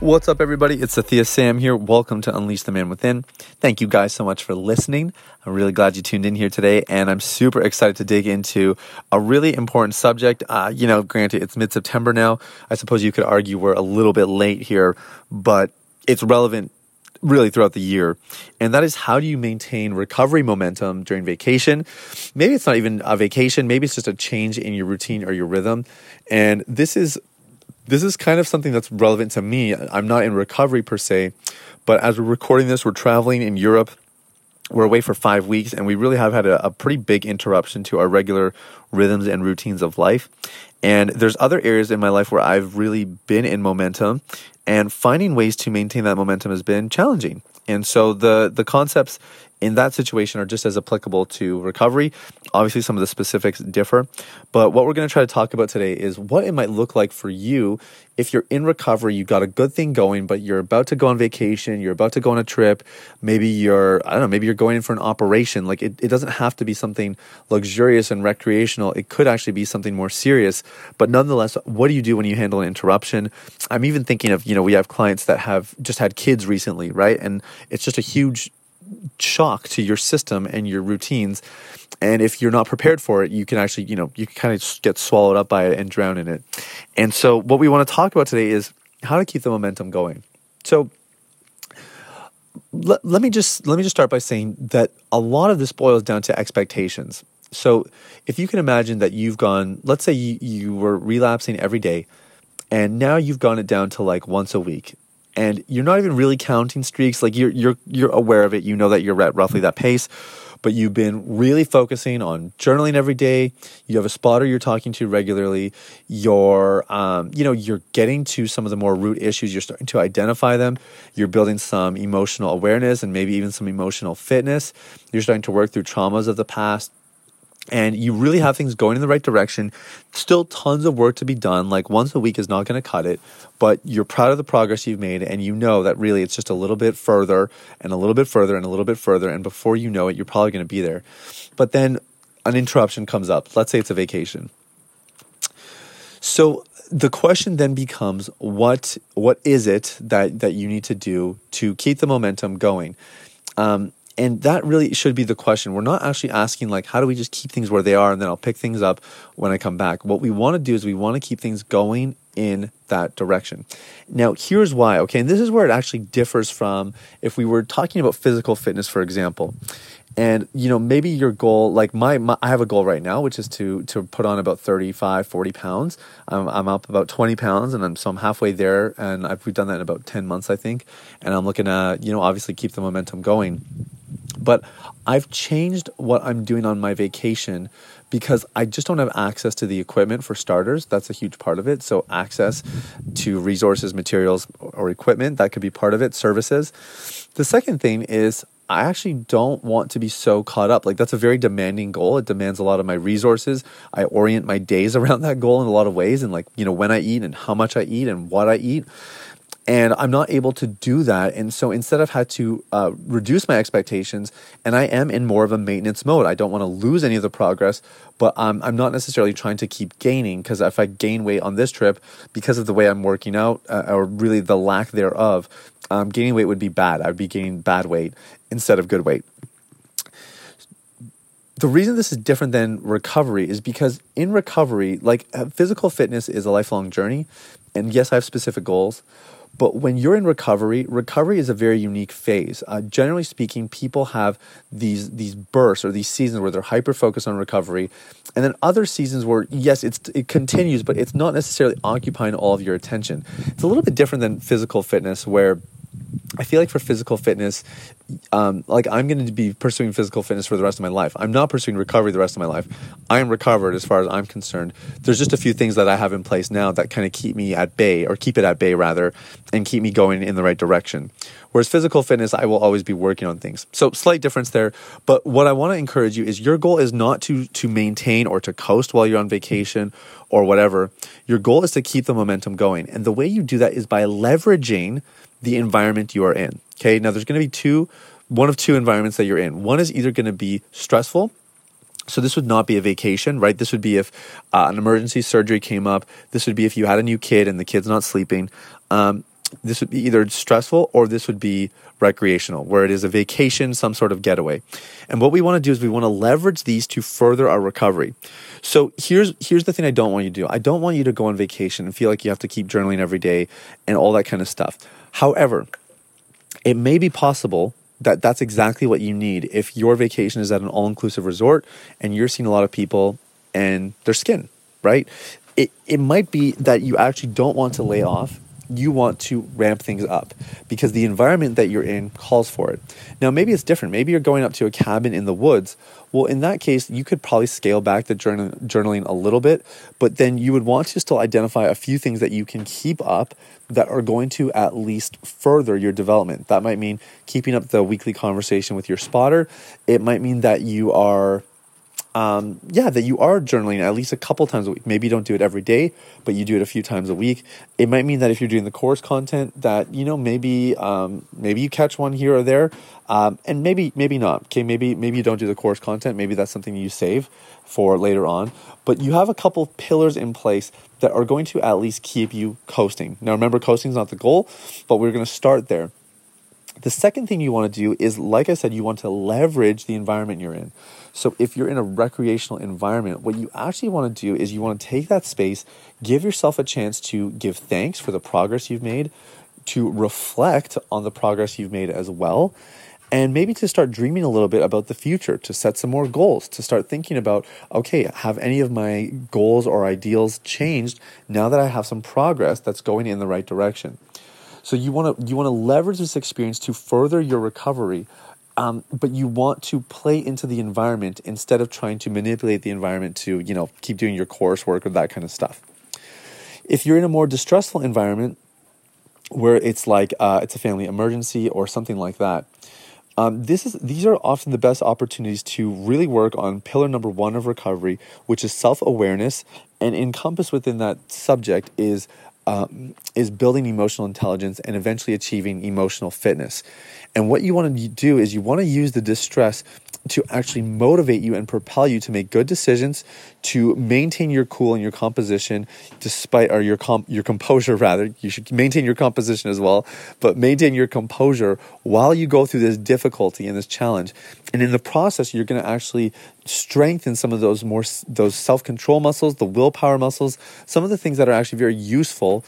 What's up, everybody? It's Sathiya Sam here. Welcome to Unleash the Man Within. Thank you guys so much for listening. I'm really glad you tuned in here today, and I'm super excited to dig into a really important subject. Uh, you know, granted, it's mid September now. I suppose you could argue we're a little bit late here, but it's relevant really throughout the year. And that is how do you maintain recovery momentum during vacation? Maybe it's not even a vacation, maybe it's just a change in your routine or your rhythm. And this is this is kind of something that's relevant to me. I'm not in recovery per se, but as we're recording this, we're traveling in Europe. We're away for five weeks, and we really have had a, a pretty big interruption to our regular rhythms and routines of life. And there's other areas in my life where I've really been in momentum, and finding ways to maintain that momentum has been challenging. And so the the concepts in that situation are just as applicable to recovery. Obviously, some of the specifics differ, but what we're going to try to talk about today is what it might look like for you if you're in recovery, you got a good thing going, but you're about to go on vacation, you're about to go on a trip, maybe you're, I don't know, maybe you're going in for an operation. Like it, it doesn't have to be something luxurious and recreational. It could actually be something more serious. But nonetheless, what do you do when you handle an interruption? I'm even thinking of, you know, we have clients that have just had kids recently, right? And it's just a huge shock to your system and your routines. And if you're not prepared for it, you can actually, you know, you kind of get swallowed up by it and drown in it. And so, what we want to talk about today is how to keep the momentum going. So, let, let me just let me just start by saying that a lot of this boils down to expectations. So, if you can imagine that you've gone, let's say you, you were relapsing every day, and now you've gone it down to like once a week and you're not even really counting streaks. Like you're you're you're aware of it. You know that you're at roughly that pace, but you've been really focusing on journaling every day. You have a spotter you're talking to regularly. You're um, you know you're getting to some of the more root issues. You're starting to identify them. You're building some emotional awareness and maybe even some emotional fitness. You're starting to work through traumas of the past and you really have things going in the right direction. Still tons of work to be done. Like once a week is not going to cut it, but you're proud of the progress you've made and you know that really it's just a little bit further and a little bit further and a little bit further and before you know it you're probably going to be there. But then an interruption comes up. Let's say it's a vacation. So the question then becomes what what is it that that you need to do to keep the momentum going? Um, and that really should be the question. We're not actually asking, like, how do we just keep things where they are and then I'll pick things up when I come back. What we want to do is we want to keep things going in that direction. Now, here's why, okay? And this is where it actually differs from if we were talking about physical fitness, for example. And, you know, maybe your goal, like my, my I have a goal right now, which is to to put on about 35, 40 pounds. I'm, I'm up about 20 pounds and I'm, so I'm halfway there. And I've, we've done that in about 10 months, I think. And I'm looking to, you know, obviously keep the momentum going. But I've changed what I'm doing on my vacation because I just don't have access to the equipment for starters. That's a huge part of it. So, access to resources, materials, or equipment, that could be part of it, services. The second thing is, I actually don't want to be so caught up. Like, that's a very demanding goal. It demands a lot of my resources. I orient my days around that goal in a lot of ways, and like, you know, when I eat and how much I eat and what I eat and I'm not able to do that. And so instead, I've had to uh, reduce my expectations, and I am in more of a maintenance mode. I don't want to lose any of the progress, but um, I'm not necessarily trying to keep gaining because if I gain weight on this trip because of the way I'm working out, uh, or really the lack thereof, um, gaining weight would be bad. I would be gaining bad weight instead of good weight. The reason this is different than recovery is because in recovery, like uh, physical fitness is a lifelong journey. And yes, I have specific goals, but when you're in recovery, recovery is a very unique phase. Uh, generally speaking, people have these these bursts or these seasons where they're hyper focused on recovery, and then other seasons where yes, it's it continues, but it's not necessarily occupying all of your attention. It's a little bit different than physical fitness, where I feel like for physical fitness, um, like I'm going to be pursuing physical fitness for the rest of my life. I'm not pursuing recovery the rest of my life. I am recovered as far as I'm concerned. There's just a few things that I have in place now that kind of keep me at bay, or keep it at bay rather, and keep me going in the right direction. Whereas physical fitness, I will always be working on things. So slight difference there. But what I want to encourage you is your goal is not to to maintain or to coast while you're on vacation or whatever. Your goal is to keep the momentum going. And the way you do that is by leveraging the environment you are in. Okay. Now there's going to be two, one of two environments that you're in. One is either going to be stressful. So this would not be a vacation, right? This would be if uh, an emergency surgery came up. This would be if you had a new kid and the kid's not sleeping. Um, this would be either stressful or this would be recreational, where it is a vacation, some sort of getaway. And what we want to do is we want to leverage these to further our recovery. So here's here's the thing I don't want you to do. I don't want you to go on vacation and feel like you have to keep journaling every day and all that kind of stuff. However, it may be possible that that's exactly what you need if your vacation is at an all-inclusive resort and you're seeing a lot of people and their skin, right? It it might be that you actually don't want to lay off you want to ramp things up because the environment that you're in calls for it. Now, maybe it's different. Maybe you're going up to a cabin in the woods. Well, in that case, you could probably scale back the journal- journaling a little bit, but then you would want to still identify a few things that you can keep up that are going to at least further your development. That might mean keeping up the weekly conversation with your spotter. It might mean that you are um, yeah, that you are journaling at least a couple times a week. Maybe you don't do it every day, but you do it a few times a week. It might mean that if you're doing the course content, that you know maybe um, maybe you catch one here or there, um, and maybe maybe not. Okay, maybe maybe you don't do the course content. Maybe that's something you save for later on. But you have a couple pillars in place that are going to at least keep you coasting. Now, remember, coasting is not the goal, but we're going to start there. The second thing you want to do is, like I said, you want to leverage the environment you're in. So, if you're in a recreational environment, what you actually want to do is you want to take that space, give yourself a chance to give thanks for the progress you've made, to reflect on the progress you've made as well, and maybe to start dreaming a little bit about the future, to set some more goals, to start thinking about, okay, have any of my goals or ideals changed now that I have some progress that's going in the right direction? So you want to you want to leverage this experience to further your recovery, um, but you want to play into the environment instead of trying to manipulate the environment to you know keep doing your coursework or that kind of stuff. If you're in a more distressful environment, where it's like uh, it's a family emergency or something like that. Um, this is these are often the best opportunities to really work on pillar number one of recovery, which is self awareness, and encompassed within that subject is um, is building emotional intelligence and eventually achieving emotional fitness. And what you want to do is you want to use the distress to actually motivate you and propel you to make good decisions, to maintain your cool and your composition, despite or your comp, your composure rather. You should maintain your composition as well, but maintain your composure while you go through this difficulty and this challenge. And in the process, you're going to actually strengthen some of those more those self control muscles, the willpower muscles, some of the things that are actually very useful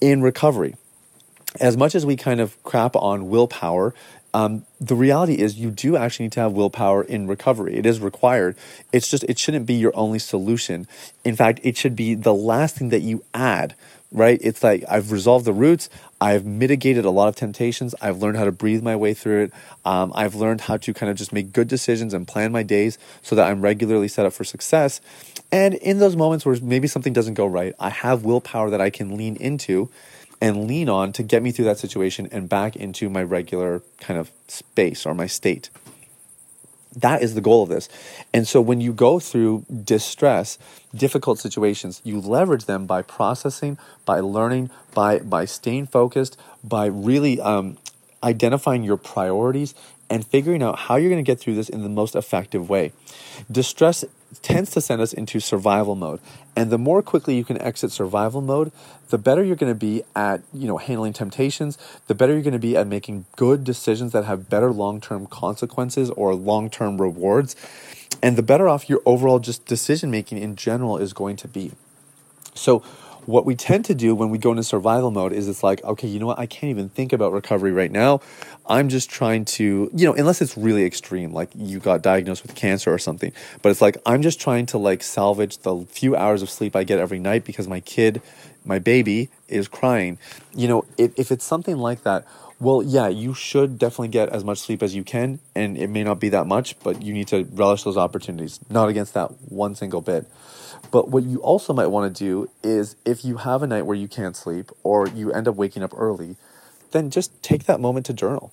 in recovery as much as we kind of crap on willpower um, the reality is you do actually need to have willpower in recovery. It is required. It's just, it shouldn't be your only solution. In fact, it should be the last thing that you add, right? It's like I've resolved the roots. I've mitigated a lot of temptations. I've learned how to breathe my way through it. Um, I've learned how to kind of just make good decisions and plan my days so that I'm regularly set up for success. And in those moments where maybe something doesn't go right, I have willpower that I can lean into and lean on to get me through that situation and back into my regular kind of space or my state. That is the goal of this. And so when you go through distress, difficult situations, you leverage them by processing, by learning, by by staying focused, by really um, identifying your priorities and figuring out how you're going to get through this in the most effective way. Distress tends to send us into survival mode. And the more quickly you can exit survival mode, the better you're going to be at, you know, handling temptations, the better you're going to be at making good decisions that have better long-term consequences or long-term rewards, and the better off your overall just decision making in general is going to be. So what we tend to do when we go into survival mode is it's like, okay, you know what? I can't even think about recovery right now. I'm just trying to, you know, unless it's really extreme, like you got diagnosed with cancer or something. But it's like, I'm just trying to like salvage the few hours of sleep I get every night because my kid my baby is crying. You know, if, if it's something like that, well, yeah, you should definitely get as much sleep as you can, and it may not be that much, but you need to relish those opportunities, not against that one single bit. But what you also might want to do is if you have a night where you can't sleep or you end up waking up early, then just take that moment to journal.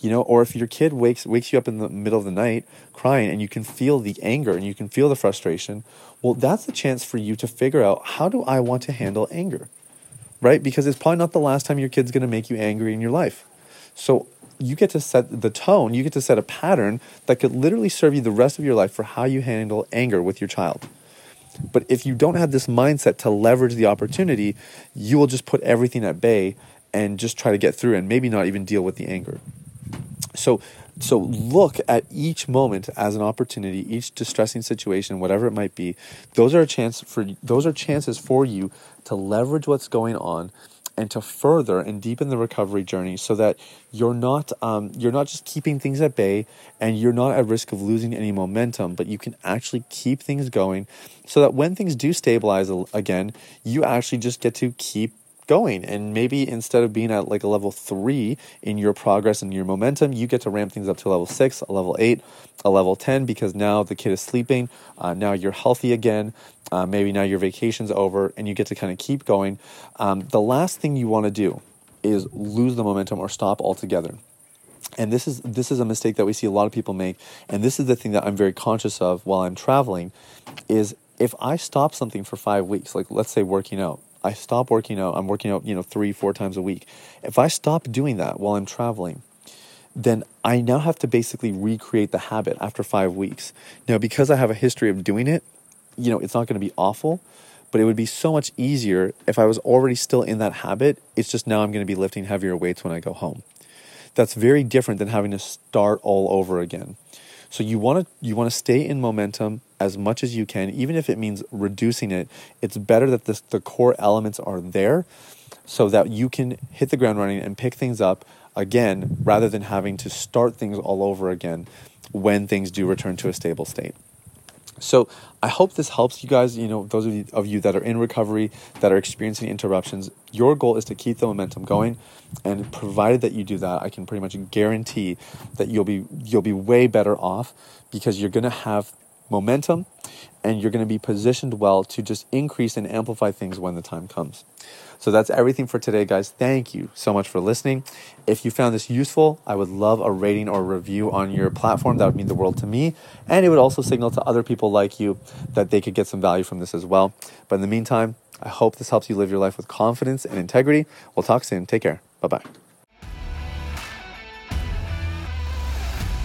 You know, or if your kid wakes wakes you up in the middle of the night crying and you can feel the anger and you can feel the frustration, well, that's a chance for you to figure out how do I want to handle anger? Right? Because it's probably not the last time your kid's going to make you angry in your life. So you get to set the tone, you get to set a pattern that could literally serve you the rest of your life for how you handle anger with your child. But if you don't have this mindset to leverage the opportunity, you will just put everything at bay and just try to get through and maybe not even deal with the anger. So so look at each moment as an opportunity, each distressing situation, whatever it might be. Those are a chance for those are chances for you to leverage what's going on and to further and deepen the recovery journey so that you're not um, you're not just keeping things at bay and you're not at risk of losing any momentum but you can actually keep things going so that when things do stabilize again you actually just get to keep going. And maybe instead of being at like a level three in your progress and your momentum, you get to ramp things up to level six, a level eight, a level 10 because now the kid is sleeping. Uh, now you're healthy again. Uh, maybe now your vacation's over and you get to kind of keep going. Um, the last thing you want to do is lose the momentum or stop altogether and this is this is a mistake that we see a lot of people make and this is the thing that i'm very conscious of while i'm traveling is if i stop something for five weeks like let's say working out I stop working out, I'm working out, you know, three, four times a week. If I stop doing that while I'm traveling, then I now have to basically recreate the habit after five weeks. Now, because I have a history of doing it, you know, it's not going to be awful, but it would be so much easier if I was already still in that habit. It's just now I'm going to be lifting heavier weights when I go home. That's very different than having to start all over again. So you want to you want to stay in momentum as much as you can, even if it means reducing it. It's better that this, the core elements are there, so that you can hit the ground running and pick things up again, rather than having to start things all over again when things do return to a stable state. So I hope this helps you guys. You know, those of you, of you, that are in recovery, that are experiencing interruptions, your goal is to keep the momentum going. And provided that you do that, I can pretty much guarantee that you'll be you'll be way better off because you're going to have momentum and you're going to be positioned well to just increase and amplify things when the time comes. So that's everything for today, guys. Thank you so much for listening. If you found this useful, I would love a rating or review on your platform. That would mean the world to me. And it would also signal to other people like you that they could get some value from this as well. But in the meantime, I hope this helps you live your life with confidence and integrity. We'll talk soon. Take care. Bye bye.